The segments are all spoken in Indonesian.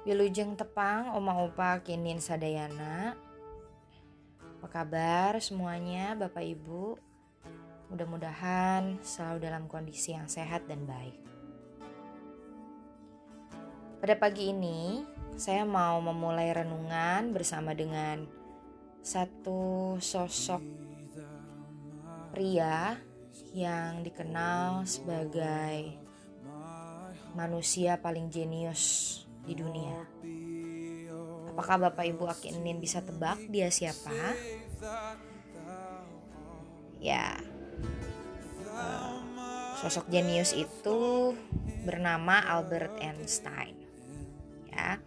Wilujeng Tepang, Oma Opa Kinin Sadayana. Apa kabar semuanya Bapak Ibu? Mudah-mudahan selalu dalam kondisi yang sehat dan baik. Pada pagi ini, saya mau memulai renungan bersama dengan satu sosok pria yang dikenal sebagai manusia paling jenius di dunia. Apakah Bapak Ibu Akinin bisa tebak dia siapa? Ya, sosok jenius itu bernama Albert Einstein. Ya,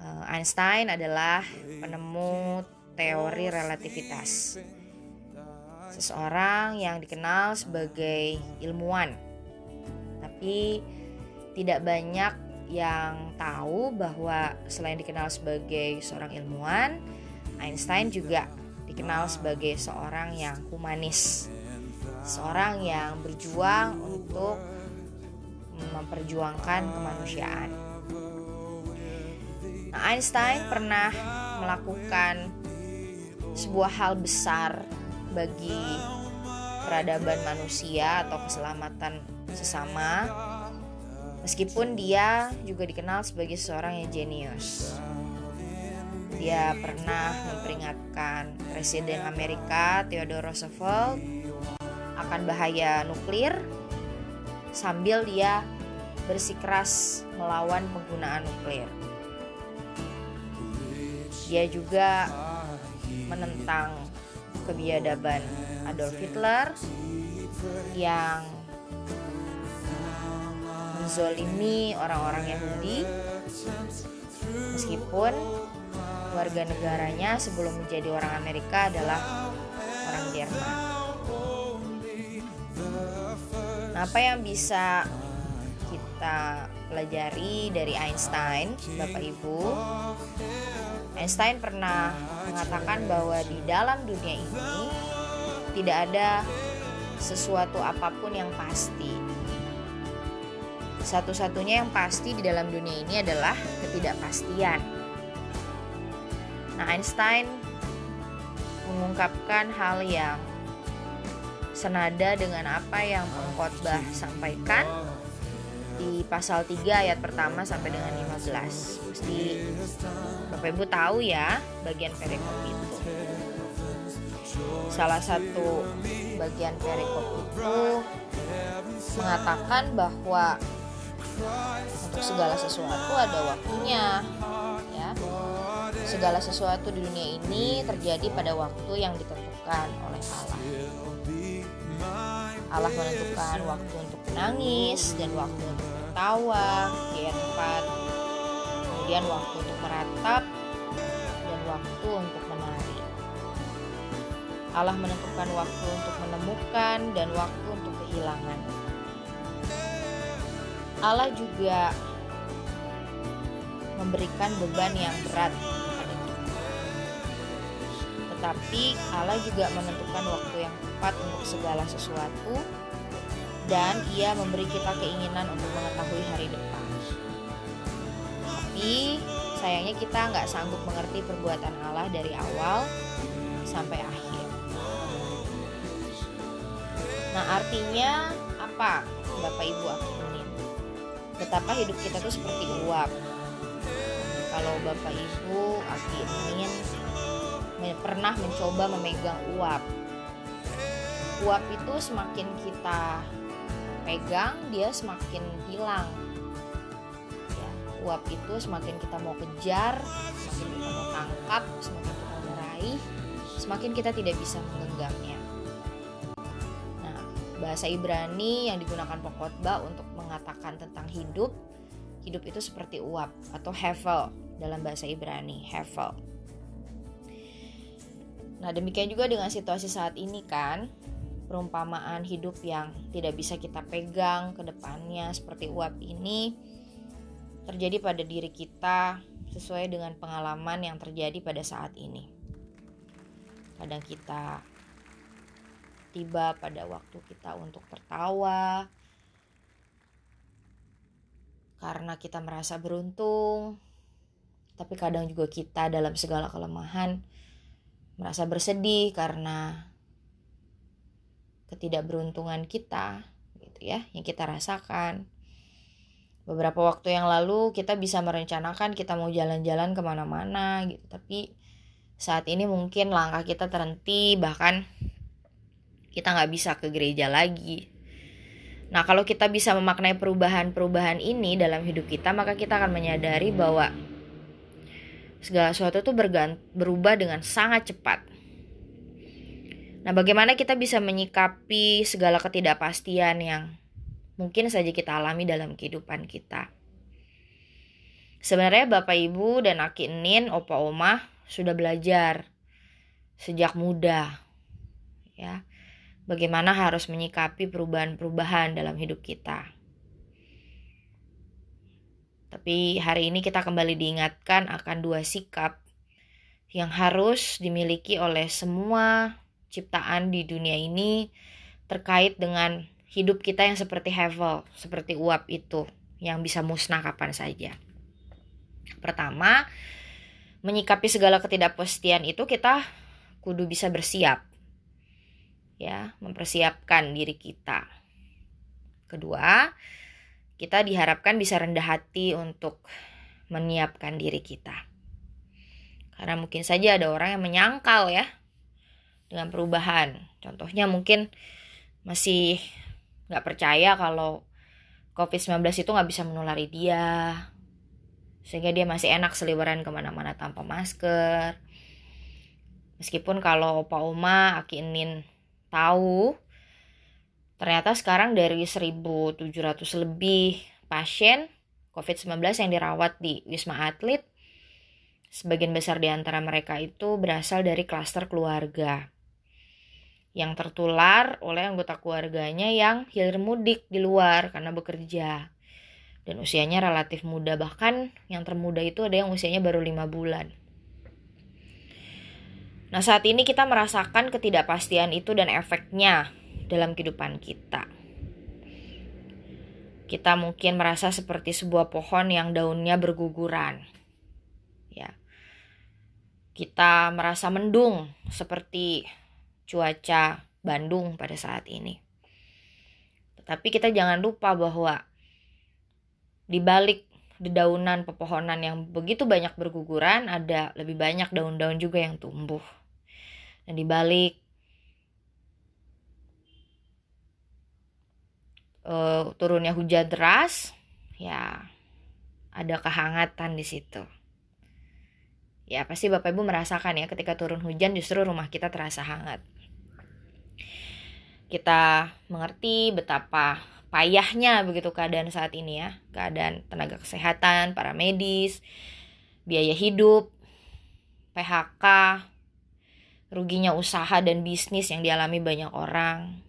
eh, Einstein adalah penemu teori relativitas. Seseorang yang dikenal sebagai ilmuwan, tapi tidak banyak yang tahu bahwa selain dikenal sebagai seorang ilmuwan, Einstein juga dikenal sebagai seorang yang humanis, seorang yang berjuang untuk memperjuangkan kemanusiaan. Nah, Einstein pernah melakukan sebuah hal besar bagi peradaban manusia atau keselamatan sesama Meskipun dia juga dikenal sebagai seorang yang jenius. Dia pernah memperingatkan Presiden Amerika Theodore Roosevelt akan bahaya nuklir sambil dia bersikeras melawan penggunaan nuklir. Dia juga menentang kebiadaban Adolf Hitler yang menzolimi orang-orang Yahudi meskipun warga negaranya sebelum menjadi orang Amerika adalah orang Jerman. Nah, apa yang bisa kita pelajari dari Einstein, Bapak Ibu? Einstein pernah mengatakan bahwa di dalam dunia ini tidak ada sesuatu apa pun yang pasti satu-satunya yang pasti di dalam dunia ini adalah ketidakpastian. Nah, Einstein mengungkapkan hal yang senada dengan apa yang pengkhotbah sampaikan di pasal 3 ayat pertama sampai dengan 15. Pasti Bapak Ibu tahu ya bagian perikop itu. Salah satu bagian perikop itu mengatakan bahwa untuk segala sesuatu ada waktunya ya. Segala sesuatu di dunia ini terjadi pada waktu yang ditentukan oleh Allah. Allah menentukan waktu untuk menangis dan waktu untuk tertawa di 4 kemudian waktu untuk meratap dan waktu untuk menari. Allah menentukan waktu untuk menemukan dan waktu untuk kehilangan Allah juga memberikan beban yang berat kepada kita. Tetapi Allah juga menentukan waktu yang tepat untuk segala sesuatu dan ia memberi kita keinginan untuk mengetahui hari depan. Tapi sayangnya kita nggak sanggup mengerti perbuatan Allah dari awal sampai akhir. Nah artinya apa Bapak Ibu akhirnya? Betapa hidup kita tuh seperti uap. Kalau bapak ibu aki ingin pernah mencoba memegang uap. Uap itu semakin kita pegang dia semakin hilang. Ya, uap itu semakin kita mau kejar semakin kita mau tangkap semakin kita meraih semakin kita tidak bisa menggenggamnya. Bahasa Ibrani yang digunakan pokotba untuk mengatakan tentang hidup hidup itu seperti uap atau hevel dalam bahasa Ibrani hevel nah demikian juga dengan situasi saat ini kan perumpamaan hidup yang tidak bisa kita pegang ke depannya seperti uap ini terjadi pada diri kita sesuai dengan pengalaman yang terjadi pada saat ini kadang kita tiba pada waktu kita untuk tertawa. Karena kita merasa beruntung, tapi kadang juga kita dalam segala kelemahan merasa bersedih karena ketidakberuntungan kita gitu ya yang kita rasakan. Beberapa waktu yang lalu kita bisa merencanakan kita mau jalan-jalan ke mana-mana gitu. Tapi saat ini mungkin langkah kita terhenti bahkan kita nggak bisa ke gereja lagi nah kalau kita bisa memaknai perubahan-perubahan ini dalam hidup kita maka kita akan menyadari bahwa segala sesuatu itu berubah dengan sangat cepat. Nah, bagaimana kita bisa menyikapi segala ketidakpastian yang mungkin saja kita alami dalam kehidupan kita? Sebenarnya Bapak Ibu dan Aki Nin, Opa Oma sudah belajar sejak muda ya. Bagaimana harus menyikapi perubahan-perubahan dalam hidup kita. Tapi hari ini kita kembali diingatkan akan dua sikap yang harus dimiliki oleh semua ciptaan di dunia ini terkait dengan hidup kita yang seperti Hevel, seperti uap itu yang bisa musnah kapan saja. Pertama, menyikapi segala ketidakpastian itu kita kudu bisa bersiap. Ya, mempersiapkan diri kita. Kedua, kita diharapkan bisa rendah hati untuk menyiapkan diri kita. Karena mungkin saja ada orang yang menyangkal ya dengan perubahan. Contohnya mungkin masih nggak percaya kalau COVID-19 itu nggak bisa menulari dia. Sehingga dia masih enak seliweran ke mana-mana tanpa masker. Meskipun kalau Opa Oma, Aki Enin tahu Ternyata sekarang dari 1.700 lebih pasien COVID-19 yang dirawat di Wisma Atlet, sebagian besar di antara mereka itu berasal dari klaster keluarga yang tertular oleh anggota keluarganya yang hilir mudik di luar karena bekerja dan usianya relatif muda bahkan yang termuda itu ada yang usianya baru lima bulan. Nah saat ini kita merasakan ketidakpastian itu dan efeknya dalam kehidupan kita. Kita mungkin merasa seperti sebuah pohon yang daunnya berguguran. Ya. Kita merasa mendung seperti cuaca Bandung pada saat ini. Tetapi kita jangan lupa bahwa di balik dedaunan pepohonan yang begitu banyak berguguran, ada lebih banyak daun-daun juga yang tumbuh. Dan di balik uh, turunnya hujan deras, ya ada kehangatan di situ. Ya pasti Bapak Ibu merasakan ya ketika turun hujan justru rumah kita terasa hangat. Kita mengerti betapa payahnya begitu keadaan saat ini ya. Keadaan tenaga kesehatan, para medis, biaya hidup, PHK, ruginya usaha dan bisnis yang dialami banyak orang,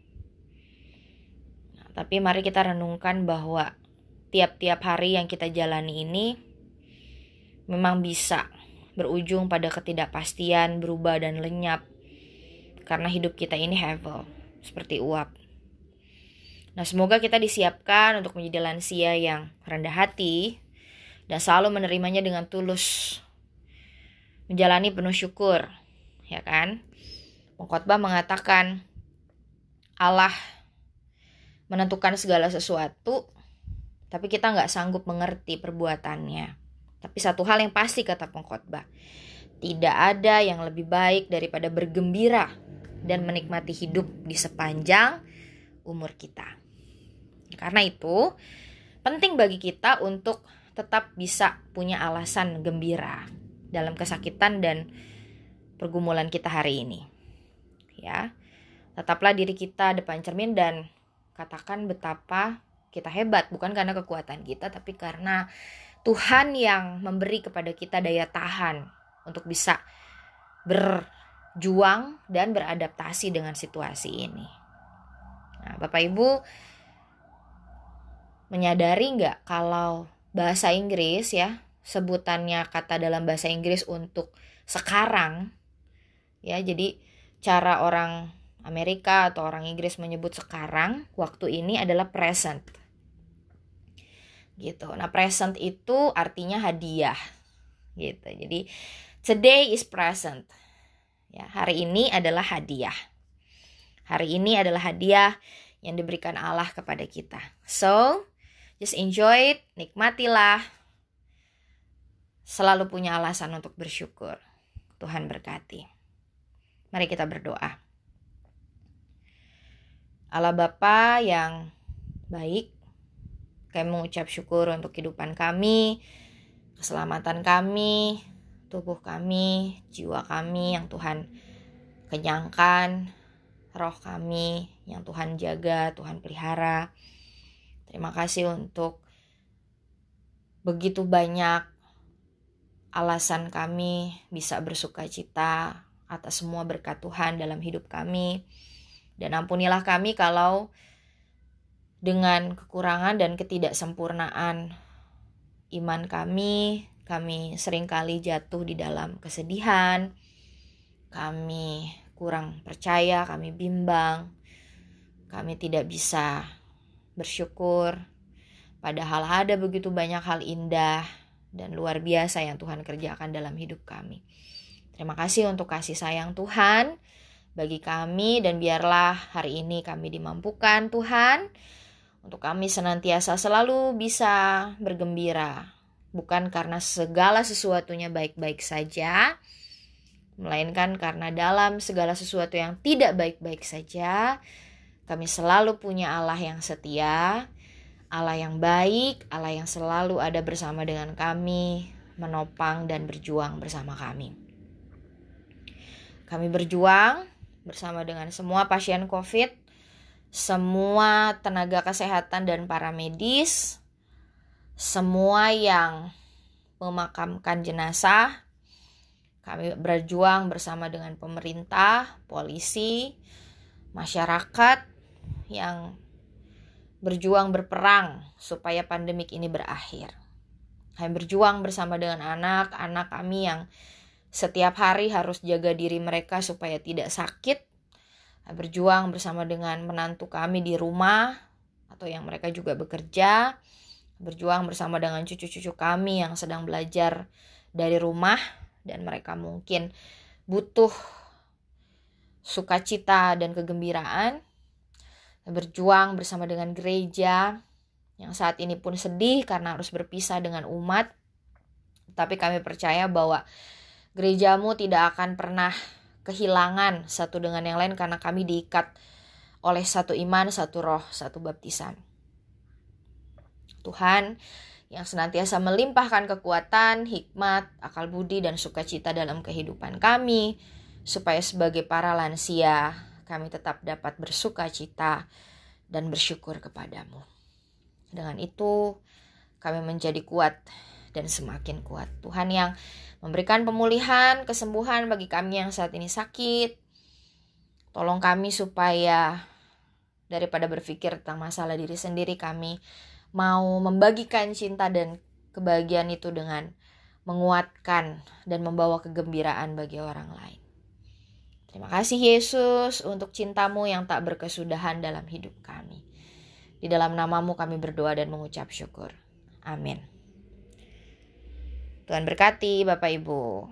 tapi mari kita renungkan bahwa tiap-tiap hari yang kita jalani ini memang bisa berujung pada ketidakpastian, berubah dan lenyap. Karena hidup kita ini hevel, seperti uap. Nah, semoga kita disiapkan untuk menjadi lansia yang rendah hati dan selalu menerimanya dengan tulus. Menjalani penuh syukur, ya kan? Pengkhotbah mengatakan Allah menentukan segala sesuatu, tapi kita nggak sanggup mengerti perbuatannya. Tapi satu hal yang pasti kata pengkhotbah, tidak ada yang lebih baik daripada bergembira dan menikmati hidup di sepanjang umur kita. Karena itu, penting bagi kita untuk tetap bisa punya alasan gembira dalam kesakitan dan pergumulan kita hari ini. Ya. Tetaplah diri kita depan cermin dan katakan betapa kita hebat bukan karena kekuatan kita tapi karena Tuhan yang memberi kepada kita daya tahan untuk bisa berjuang dan beradaptasi dengan situasi ini. Nah, Bapak Ibu menyadari nggak kalau bahasa Inggris ya sebutannya kata dalam bahasa Inggris untuk sekarang ya jadi cara orang Amerika atau orang Inggris menyebut sekarang, waktu ini adalah present. gitu. Nah, present itu artinya hadiah gitu. Jadi today is present. Ya, hari ini adalah hadiah. Hari ini adalah hadiah yang diberikan Allah kepada kita. So, just enjoy it, nikmatilah. Selalu punya alasan untuk bersyukur. Tuhan berkati. Mari kita berdoa. Allah Bapa yang baik, kami mengucap syukur untuk kehidupan kami, keselamatan kami, tubuh kami, jiwa kami yang Tuhan kenyangkan, roh kami yang Tuhan jaga, Tuhan pelihara. Terima kasih untuk begitu banyak alasan kami bisa bersuka cita atas semua berkat Tuhan dalam hidup kami. Dan ampunilah kami kalau dengan kekurangan dan ketidaksempurnaan iman kami, kami sering kali jatuh di dalam kesedihan, kami kurang percaya, kami bimbang, kami tidak bisa bersyukur. Padahal ada begitu banyak hal indah dan luar biasa yang Tuhan kerjakan dalam hidup kami. Terima kasih untuk kasih sayang Tuhan bagi kami dan biarlah hari ini kami dimampukan Tuhan untuk kami senantiasa selalu bisa bergembira bukan karena segala sesuatunya baik-baik saja melainkan karena dalam segala sesuatu yang tidak baik-baik saja, kami selalu punya Allah yang setia, Allah yang baik, Allah yang selalu ada bersama dengan kami, menopang dan berjuang bersama kami. Kami berjuang bersama dengan semua pasien COVID, semua tenaga kesehatan dan para medis, semua yang memakamkan jenazah, kami berjuang bersama dengan pemerintah, polisi, masyarakat yang berjuang berperang supaya pandemik ini berakhir. Kami berjuang bersama dengan anak-anak kami yang setiap hari harus jaga diri mereka supaya tidak sakit. Berjuang bersama dengan menantu kami di rumah atau yang mereka juga bekerja. Berjuang bersama dengan cucu-cucu kami yang sedang belajar dari rumah dan mereka mungkin butuh sukacita dan kegembiraan berjuang bersama dengan gereja yang saat ini pun sedih karena harus berpisah dengan umat tapi kami percaya bahwa gerejamu tidak akan pernah kehilangan satu dengan yang lain karena kami diikat oleh satu iman, satu roh, satu baptisan. Tuhan, yang senantiasa melimpahkan kekuatan, hikmat, akal budi, dan sukacita dalam kehidupan kami, supaya sebagai para lansia kami tetap dapat bersuka cita dan bersyukur kepadamu. Dengan itu, kami menjadi kuat dan semakin kuat. Tuhan yang memberikan pemulihan, kesembuhan bagi kami yang saat ini sakit. Tolong kami supaya daripada berpikir tentang masalah diri sendiri kami mau membagikan cinta dan kebahagiaan itu dengan menguatkan dan membawa kegembiraan bagi orang lain. Terima kasih Yesus untuk cintamu yang tak berkesudahan dalam hidup kami. Di dalam namamu kami berdoa dan mengucap syukur. Amin. Tuhan berkati Bapak Ibu.